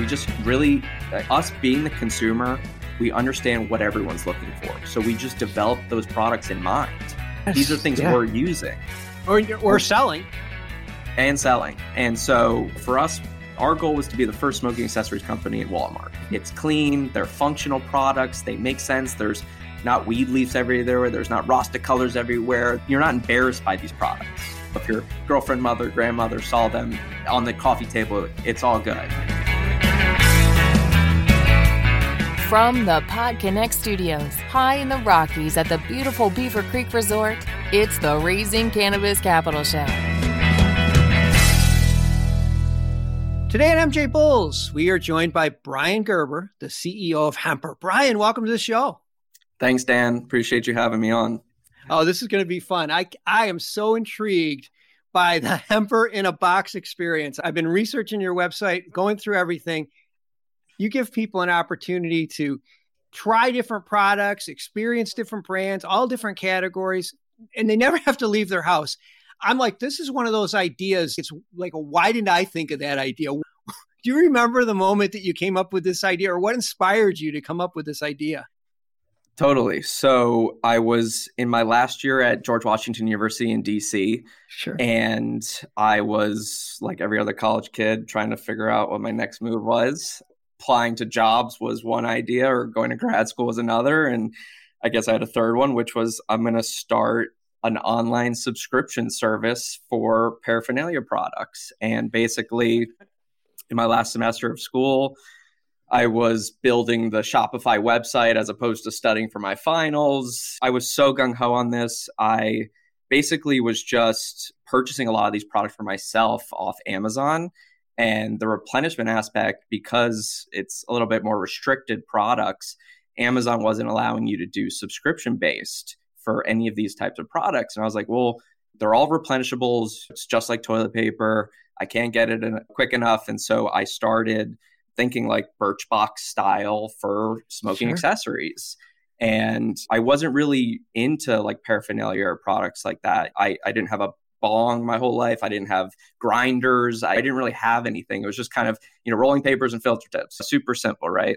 we just really, uh, us being the consumer, we understand what everyone's looking for. So we just develop those products in mind. Yes, These are things yeah. we're using or, or selling and selling. And so for us, our goal was to be the first smoking accessories company at Walmart. It's clean, they're functional products, they make sense. There's not weed leaves everywhere, there's not Rasta colors everywhere. You're not embarrassed by these products. If your girlfriend, mother, grandmother saw them on the coffee table, it's all good. From the PodConX studios, high in the Rockies at the beautiful Beaver Creek Resort, it's the Raising Cannabis Capital Show. Today at MJ Bulls, we are joined by Brian Gerber, the CEO of Hemper. Brian, welcome to the show. Thanks, Dan. Appreciate you having me on. Oh, this is going to be fun. I, I am so intrigued by the Hemper in a box experience. I've been researching your website, going through everything. You give people an opportunity to try different products, experience different brands, all different categories, and they never have to leave their house. I'm like, this is one of those ideas. It's like, why didn't I think of that idea? Do you remember the moment that you came up with this idea, or what inspired you to come up with this idea? Totally. So I was in my last year at George Washington University in DC. Sure. And I was like every other college kid trying to figure out what my next move was. Applying to jobs was one idea, or going to grad school was another. And I guess I had a third one, which was I'm going to start an online subscription service for paraphernalia products. And basically, in my last semester of school, I was building the Shopify website as opposed to studying for my finals. I was so gung ho on this. I basically was just purchasing a lot of these products for myself off Amazon. And the replenishment aspect, because it's a little bit more restricted products, Amazon wasn't allowing you to do subscription based for any of these types of products. And I was like, well, they're all replenishables. It's just like toilet paper. I can't get it in quick enough. And so I started thinking like Birchbox style for smoking sure. accessories. And I wasn't really into like paraphernalia or products like that. I, I didn't have a bong my whole life. I didn't have grinders. I didn't really have anything. It was just kind of, you know, rolling papers and filter tips. Super simple, right?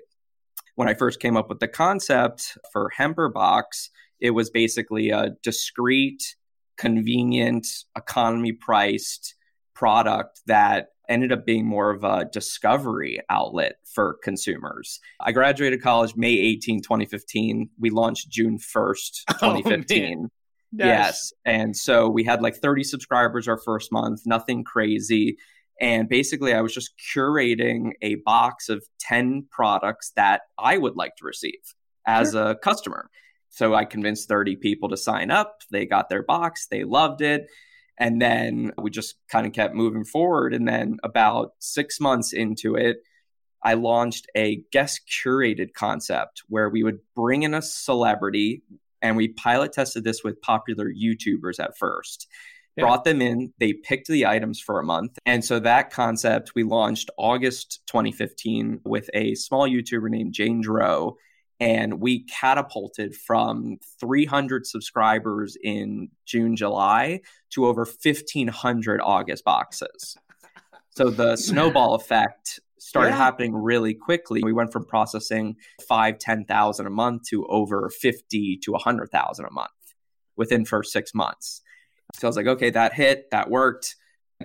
When I first came up with the concept for Hemper Box, it was basically a discreet, convenient, economy priced product that ended up being more of a discovery outlet for consumers. I graduated college May 18, 2015. We launched June 1st, 2015. Oh, yes. And so we had like 30 subscribers our first month, nothing crazy. And basically, I was just curating a box of 10 products that I would like to receive as sure. a customer. So I convinced 30 people to sign up. They got their box, they loved it. And then we just kind of kept moving forward. And then about six months into it, I launched a guest curated concept where we would bring in a celebrity and we pilot tested this with popular YouTubers at first. Yeah. Brought them in, they picked the items for a month. And so that concept we launched August 2015 with a small YouTuber named Jane Dro and we catapulted from 300 subscribers in June, July to over 1,500 August boxes. So the snowball effect started yeah. happening really quickly. We went from processing five, 10,000 a month to over 50 to a 100,000 a month within first six months. So I was like, okay, that hit, that worked.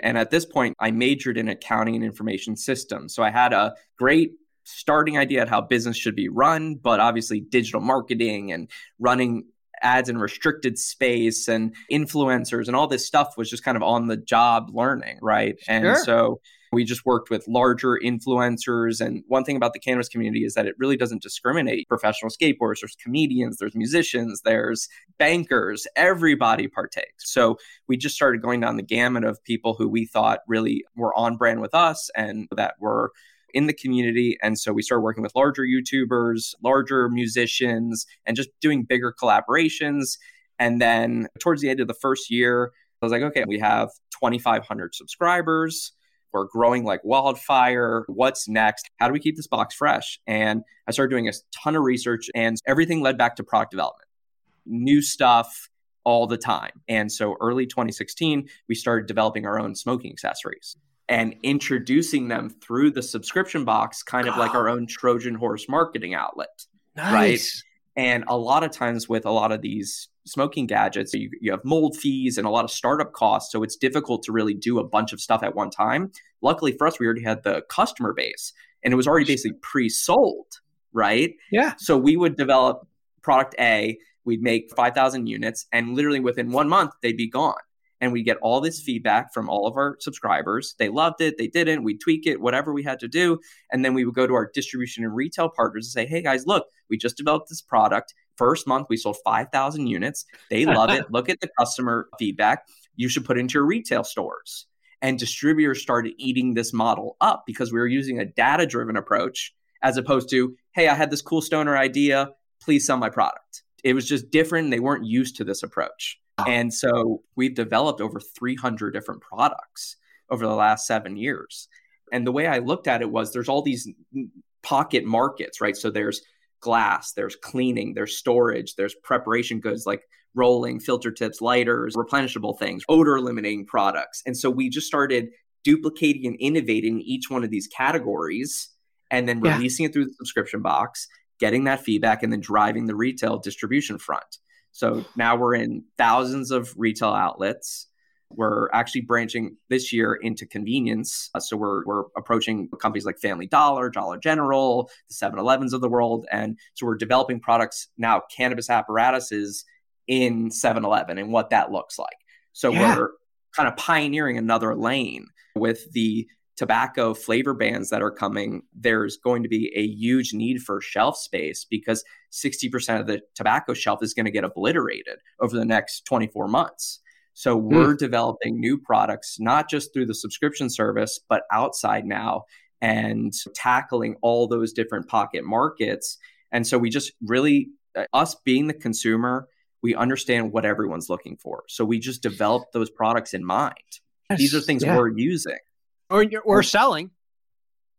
And at this point, I majored in accounting and information systems. So I had a great starting idea at how business should be run, but obviously digital marketing and running ads in restricted space and influencers and all this stuff was just kind of on the job learning, right? Sure. And so we just worked with larger influencers. And one thing about the cannabis community is that it really doesn't discriminate professional skateboarders, there's comedians, there's musicians, there's bankers, everybody partakes. So we just started going down the gamut of people who we thought really were on brand with us and that were in the community. And so we started working with larger YouTubers, larger musicians, and just doing bigger collaborations. And then towards the end of the first year, I was like, okay, we have 2,500 subscribers. We're growing like wildfire. What's next? How do we keep this box fresh? And I started doing a ton of research, and everything led back to product development, new stuff all the time. And so early 2016, we started developing our own smoking accessories. and introducing them through the subscription box, kind of like our own Trojan horse marketing outlet. Nice. Right. And a lot of times with a lot of these smoking gadgets, you, you have mold fees and a lot of startup costs. So it's difficult to really do a bunch of stuff at one time. Luckily for us, we already had the customer base and it was already basically pre sold. Right. Yeah. So we would develop product A, we'd make 5,000 units, and literally within one month, they'd be gone and we get all this feedback from all of our subscribers. They loved it, they didn't, we tweak it, whatever we had to do. And then we would go to our distribution and retail partners and say, hey guys, look, we just developed this product. First month, we sold 5,000 units. They love it. Look at the customer feedback. You should put into your retail stores. And distributors started eating this model up because we were using a data driven approach as opposed to, hey, I had this cool stoner idea. Please sell my product. It was just different. They weren't used to this approach. And so we've developed over 300 different products over the last seven years. And the way I looked at it was there's all these pocket markets, right? So there's glass, there's cleaning, there's storage, there's preparation goods like rolling, filter tips, lighters, replenishable things, odor eliminating products. And so we just started duplicating and innovating each one of these categories and then releasing yeah. it through the subscription box, getting that feedback, and then driving the retail distribution front. So now we're in thousands of retail outlets. We're actually branching this year into convenience. Uh, so we're, we're approaching companies like Family Dollar, Dollar General, the 7 Elevens of the world. And so we're developing products now, cannabis apparatuses in 7 Eleven and what that looks like. So yeah. we're kind of pioneering another lane with the tobacco flavor bans that are coming, there's going to be a huge need for shelf space because 60% of the tobacco shelf is going to get obliterated over the next 24 months. So we're mm. developing new products, not just through the subscription service, but outside now and tackling all those different pocket markets. And so we just really, uh, us being the consumer, we understand what everyone's looking for. So we just develop those products in mind. Yes, These are things yeah. we're using or or selling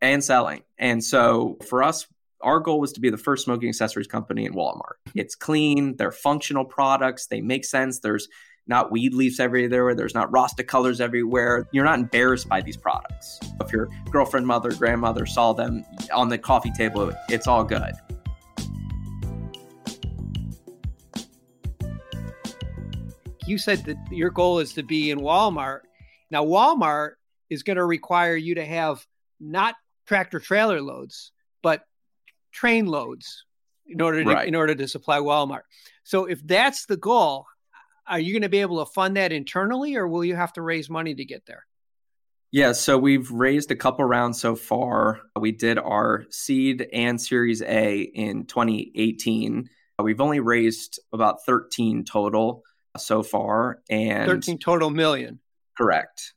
and selling. And so for us, our goal was to be the first smoking accessories company in Walmart. It's clean, they're functional products, they make sense. There's not weed leaves everywhere, there's not Rasta colors everywhere. You're not embarrassed by these products. If your girlfriend, mother, grandmother saw them on the coffee table, it's all good. You said that your goal is to be in Walmart. Now, Walmart is going to require you to have not tractor trailer loads, but train loads in order to, right. in order to supply Walmart. So if that's the goal, are you going to be able to fund that internally or will you have to raise money to get there? Yeah, so we've raised a couple rounds so far. We did our seed and series A in 2018. We've only raised about 13 total so far and 13 total million. Correct.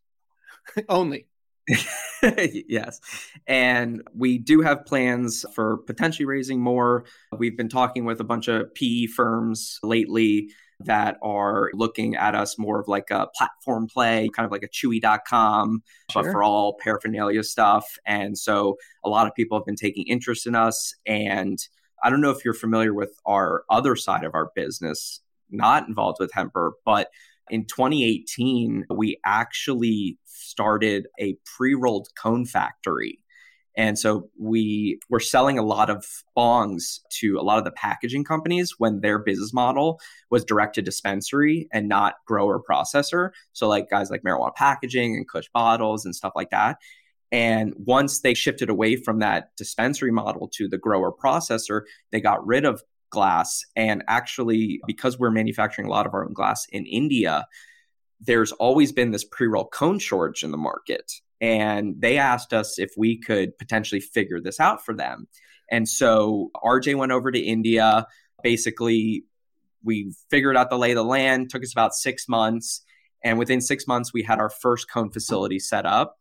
Only. yes. And we do have plans for potentially raising more. We've been talking with a bunch of PE firms lately that are looking at us more of like a platform play, kind of like a chewy.com, sure. but for all paraphernalia stuff. And so a lot of people have been taking interest in us. And I don't know if you're familiar with our other side of our business, not involved with Hemper, but in 2018, we actually started a pre rolled cone factory. And so we were selling a lot of bongs to a lot of the packaging companies when their business model was direct to dispensary and not grower processor. So like guys like marijuana packaging and Kush bottles and stuff like that. And once they shifted away from that dispensary model to the grower processor, they got rid of glass. And actually, because we're manufacturing a lot of our own glass in India, there's always been this pre roll cone shortage in the market. And they asked us if we could potentially figure this out for them. And so RJ went over to India. Basically, we figured out the lay of the land, took us about six months. And within six months, we had our first cone facility set up.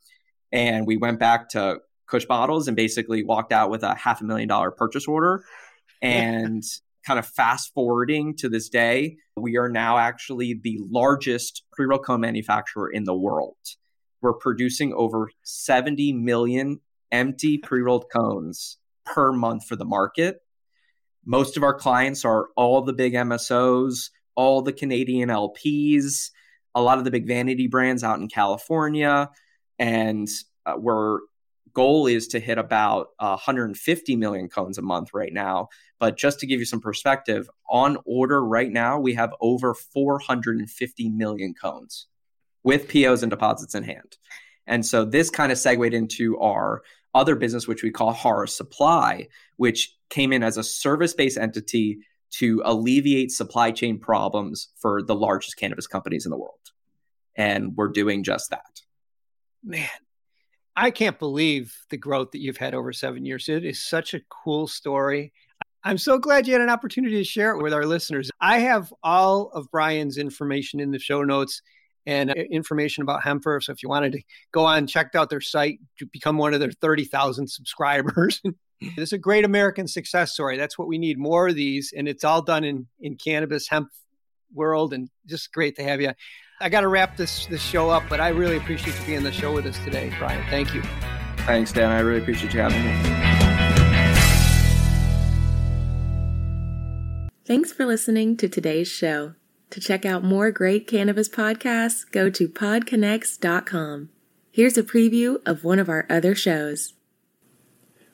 And we went back to Kush Bottles and basically walked out with a half a million dollar purchase order and kind of fast forwarding to this day, we are now actually the largest pre roll cone manufacturer in the world. We're producing over 70 million empty pre rolled cones per month for the market. Most of our clients are all the big MSOs, all the Canadian LPs, a lot of the big vanity brands out in California. and uh, we're goal is to hit about uh, 150 million cones a month right now. But just to give you some perspective, on order right now, we have over 450 million cones with POs and deposits in hand. And so this kind of segued into our other business, which we call Horror Supply, which came in as a service based entity to alleviate supply chain problems for the largest cannabis companies in the world. And we're doing just that. Man, I can't believe the growth that you've had over seven years. It is such a cool story. I'm so glad you had an opportunity to share it with our listeners. I have all of Brian's information in the show notes and uh, information about Hemper. So if you wanted to go on, check out their site, to become one of their 30,000 subscribers. it's a great American success story. That's what we need more of these. And it's all done in, in cannabis hemp world and just great to have you. I got to wrap this this show up, but I really appreciate you being on the show with us today, Brian. Thank you. Thanks, Dan. I really appreciate you having me. Thanks for listening to today's show. To check out more great cannabis podcasts, go to podconx.com. Here's a preview of one of our other shows.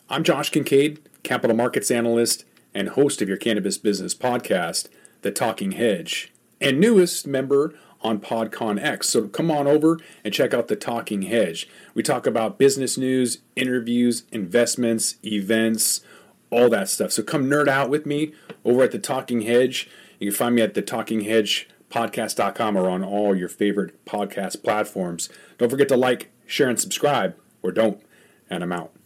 I'm Josh Kincaid, capital markets analyst and host of your cannabis business podcast, The Talking Hedge, and newest member on PodCon X. So come on over and check out the Talking Hedge. We talk about business news, interviews, investments, events, all that stuff. So come nerd out with me over at the Talking Hedge. You can find me at the Talking Hedge podcast.com or on all your favorite podcast platforms. Don't forget to like, share, and subscribe, or don't. And I'm out.